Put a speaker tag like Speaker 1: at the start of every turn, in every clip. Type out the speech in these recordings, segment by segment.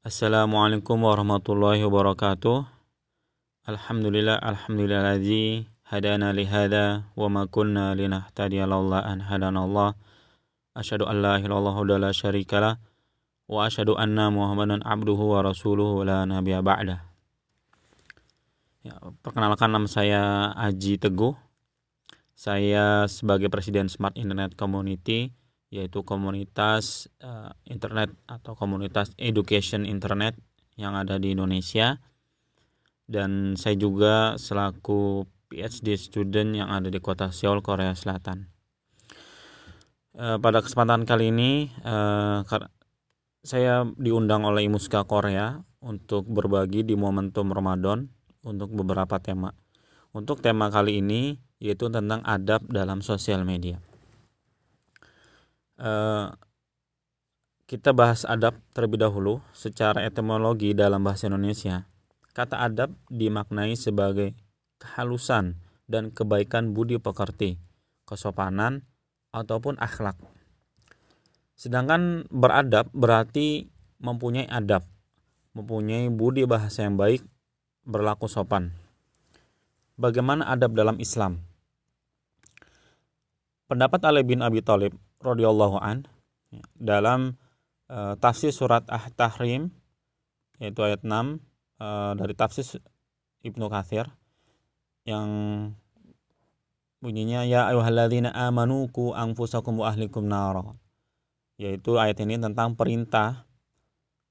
Speaker 1: Assalamualaikum warahmatullahi wabarakatuh. Alhamdulillah alhamdulillah hadana li hada wa ma kunna linahtadiya laula an hadana Allah. Asyhadu an la ilaha illallah la syarikalah wa asyhadu anna Muhammadan abduhu wa rasuluhu la nabiyya ba'da. Ya, perkenalkan nama saya Aji Teguh. Saya sebagai Presiden Smart Internet Community yaitu komunitas uh, internet atau komunitas education internet yang ada di Indonesia dan saya juga selaku PhD student yang ada di kota Seoul Korea Selatan. Uh, pada kesempatan kali ini uh, saya diundang oleh Imuska Korea untuk berbagi di momentum Ramadan untuk beberapa tema. Untuk tema kali ini yaitu tentang adab dalam sosial media. Eh, kita bahas adab terlebih dahulu secara etimologi dalam bahasa Indonesia. Kata adab dimaknai sebagai kehalusan dan kebaikan budi pekerti, kesopanan ataupun akhlak. Sedangkan beradab berarti mempunyai adab, mempunyai budi bahasa yang baik, berlaku sopan. Bagaimana adab dalam Islam? Pendapat Ali bin Abi Thalib radhiyallahu an dalam uh, tafsir surat At-Tahrim yaitu ayat 6 uh, eh, dari tafsir Ibnu Katsir yang bunyinya ya ayyuhalladzina amanu ku anfusakum wa ahlikum nara yaitu ayat ini tentang perintah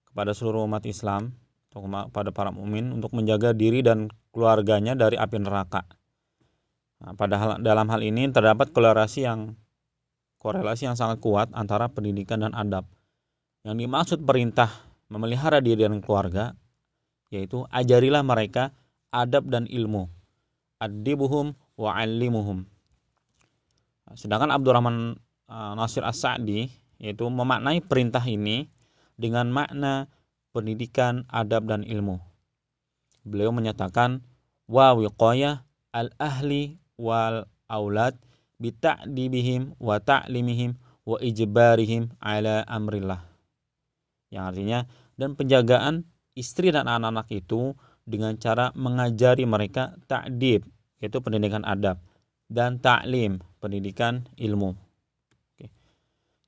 Speaker 1: kepada seluruh umat Islam kepada para mukmin untuk menjaga diri dan keluarganya dari api neraka. Nah, padahal dalam hal ini terdapat korelasi yang korelasi yang sangat kuat antara pendidikan dan adab. Yang dimaksud perintah memelihara diri dan keluarga yaitu ajarilah mereka adab dan ilmu. Adibuhum wa alimuhum. Sedangkan Abdurrahman uh, Nasir As-Sa'di yaitu memaknai perintah ini dengan makna pendidikan, adab dan ilmu. Beliau menyatakan wa wiqayah al-ahli wal aulad bita'dibihim wa ta'limihim wa ijbarihim ala amrillah. Yang artinya dan penjagaan istri dan anak-anak itu dengan cara mengajari mereka ta'dib yaitu pendidikan adab dan ta'lim pendidikan ilmu.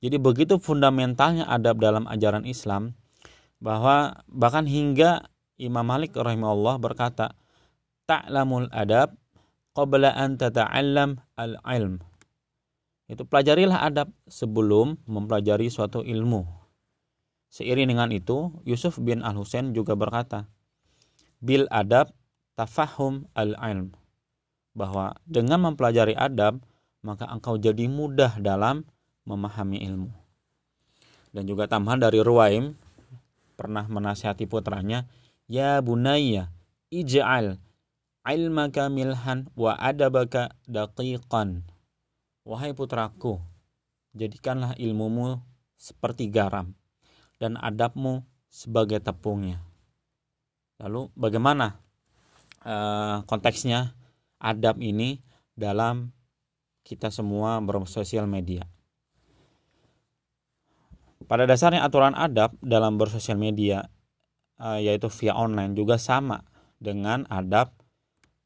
Speaker 1: Jadi begitu fundamentalnya adab dalam ajaran Islam bahwa bahkan hingga Imam Malik rahimahullah berkata ta'lamul adab qabla an tata'allam al-ilm. Itu pelajarilah adab sebelum mempelajari suatu ilmu. Seiring dengan itu, Yusuf bin Al-Husain juga berkata, bil adab tafahum al-ilm. Bahwa dengan mempelajari adab, maka engkau jadi mudah dalam memahami ilmu. Dan juga tambahan dari Ruwaim pernah menasihati putranya, Ya bunayya, ij'al ilmaka milhan wa adabaka daqiqan. Wahai putraku, jadikanlah ilmumu seperti garam dan adabmu sebagai tepungnya. Lalu bagaimana uh, konteksnya adab ini dalam kita semua bersosial media? Pada dasarnya aturan adab dalam bersosial media uh, yaitu via online juga sama dengan adab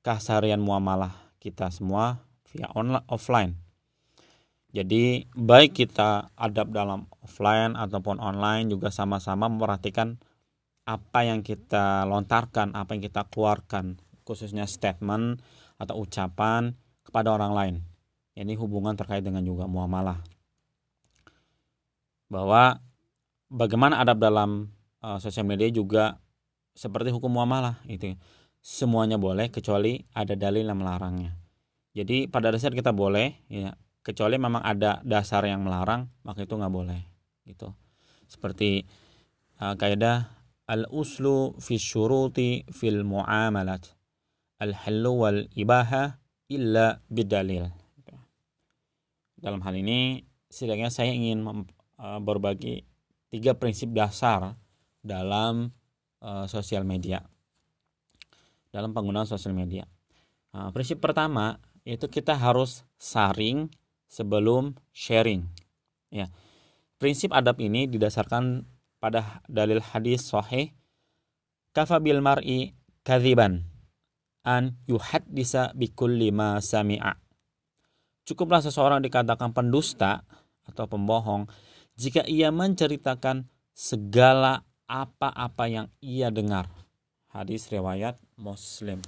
Speaker 1: keseharian muamalah kita semua via online offline. Jadi baik kita adab dalam offline ataupun online juga sama-sama memperhatikan apa yang kita lontarkan, apa yang kita keluarkan, khususnya statement atau ucapan kepada orang lain. Ini hubungan terkait dengan juga muamalah. Bahwa bagaimana adab dalam uh, sosial media juga seperti hukum muamalah itu semuanya boleh kecuali ada dalil yang melarangnya. Jadi pada dasar kita boleh ya kecuali memang ada dasar yang melarang maka itu nggak boleh gitu. Seperti uh, kaidah al uslu fi syuruti fil muamalat al halu wal ibaha illa bidalil. Dalam hal ini setidaknya saya ingin uh, berbagi tiga prinsip dasar dalam uh, sosial media dalam penggunaan sosial media. Nah, prinsip pertama itu kita harus saring sebelum sharing. Ya, prinsip adab ini didasarkan pada dalil hadis sahih kafa bil mar'i kadziban an yuhaddisa bikulli ma sami'a. Cukuplah seseorang dikatakan pendusta atau pembohong jika ia menceritakan segala apa-apa yang ia dengar. Hadis riwayat Muslim.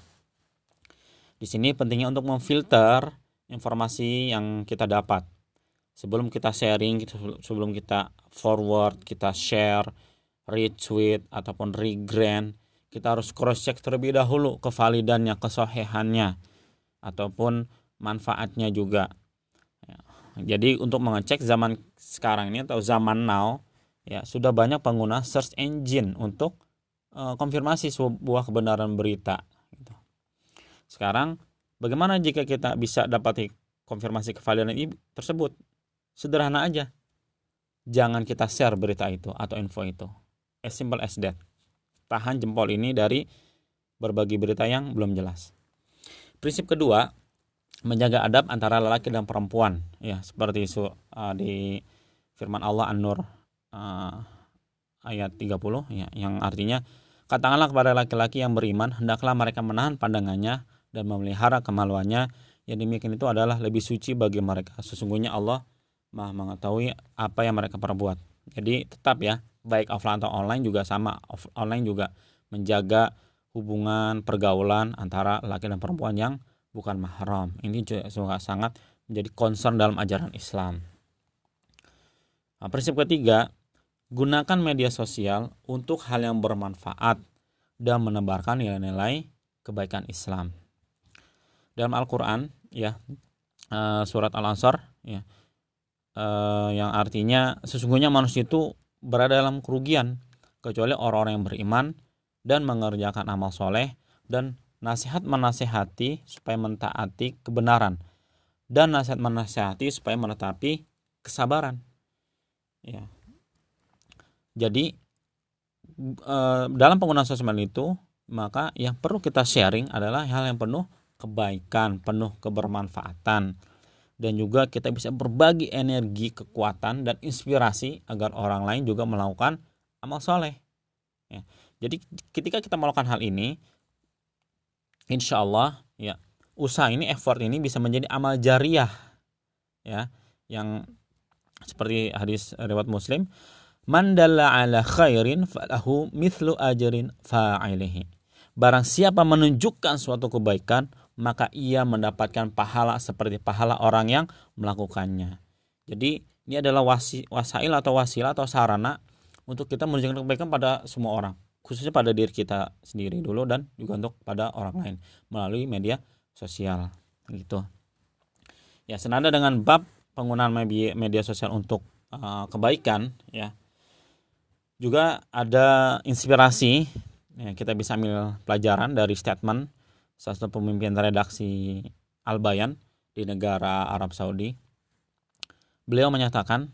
Speaker 1: Di sini pentingnya untuk memfilter informasi yang kita dapat. Sebelum kita sharing, sebelum kita forward, kita share, retweet ataupun regrand, kita harus cross check terlebih dahulu kevalidannya, kesohehannya ataupun manfaatnya juga. Ya. Jadi untuk mengecek zaman sekarang ini atau zaman now ya sudah banyak pengguna search engine untuk konfirmasi sebuah kebenaran berita. Gitu. Sekarang bagaimana jika kita bisa dapat konfirmasi kevalidan ini tersebut? Sederhana aja. Jangan kita share berita itu atau info itu. As simple as that tahan jempol ini dari berbagi berita yang belum jelas. Prinsip kedua, menjaga adab antara lelaki dan perempuan ya seperti itu uh, di firman Allah An-Nur uh, ayat 30 ya yang artinya katakanlah kepada laki-laki yang beriman hendaklah mereka menahan pandangannya dan memelihara kemaluannya. Yang demikian itu adalah lebih suci bagi mereka. Sesungguhnya Allah Maha mengetahui apa yang mereka perbuat. Jadi tetap ya baik offline atau online juga sama. Off, online juga menjaga hubungan pergaulan antara laki dan perempuan yang bukan mahram. Ini juga sangat menjadi concern dalam ajaran Islam. Nah, prinsip ketiga gunakan media sosial untuk hal yang bermanfaat dan menebarkan nilai-nilai kebaikan Islam. Dalam Al-Quran ya eh, surat Al-Ansar ya eh, yang artinya sesungguhnya manusia itu berada dalam kerugian kecuali orang-orang yang beriman dan mengerjakan amal soleh dan nasihat menasehati supaya mentaati kebenaran dan nasihat menasehati supaya menetapi kesabaran. Ya jadi e, dalam penggunaan sosial itu maka yang perlu kita sharing adalah hal yang penuh kebaikan penuh kebermanfaatan dan juga kita bisa berbagi energi, kekuatan dan inspirasi agar orang lain juga melakukan amal soleh. Ya. Jadi ketika kita melakukan hal ini, insya Allah ya usaha ini, effort ini bisa menjadi amal jariah, ya, yang seperti hadis riwayat Muslim, mandalla ala khairin falahu mithlu ajrin fa'ilihi. Barang siapa menunjukkan suatu kebaikan, maka ia mendapatkan pahala seperti pahala orang yang melakukannya. Jadi ini adalah wasi, wasail atau wasilah atau sarana untuk kita menunjukkan kebaikan pada semua orang, khususnya pada diri kita sendiri dulu dan juga untuk pada orang lain melalui media sosial gitu. Ya, senada dengan bab penggunaan media, media sosial untuk uh, kebaikan ya. Juga ada inspirasi ya, kita bisa ambil pelajaran dari statement salah satu pemimpin redaksi Al Bayan di negara Arab Saudi. Beliau menyatakan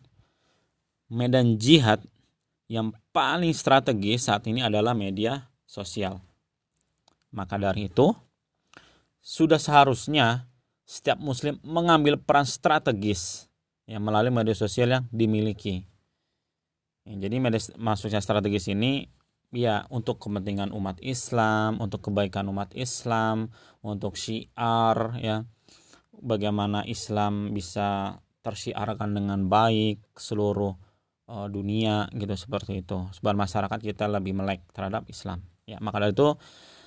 Speaker 1: medan jihad yang paling strategis saat ini adalah media sosial. Maka dari itu, sudah seharusnya setiap muslim mengambil peran strategis yang melalui media sosial yang dimiliki. Jadi media maksudnya strategis ini ya untuk kepentingan umat Islam, untuk kebaikan umat Islam, untuk syiar ya. Bagaimana Islam bisa tersiarkan dengan baik seluruh uh, dunia gitu seperti itu. Sebab masyarakat kita lebih melek terhadap Islam. Ya, maka dari itu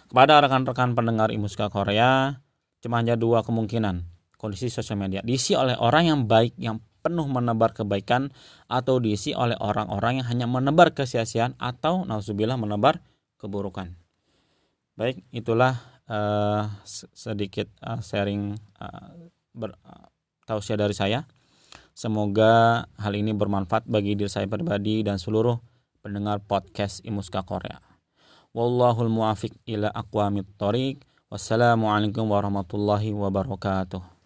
Speaker 1: kepada rekan-rekan pendengar Imuska Korea cuma hanya dua kemungkinan kondisi sosial media diisi oleh orang yang baik yang penuh menebar kebaikan atau diisi oleh orang-orang yang hanya menebar kesia-siaan atau nauzubillah menebar keburukan. Baik, itulah uh, sedikit uh, sharing uh, ber, dari saya. Semoga hal ini bermanfaat bagi diri saya pribadi dan seluruh pendengar podcast Imuska Korea. Wallahul muafiq ila aqwamit thoriq. Wassalamualaikum warahmatullahi wabarakatuh.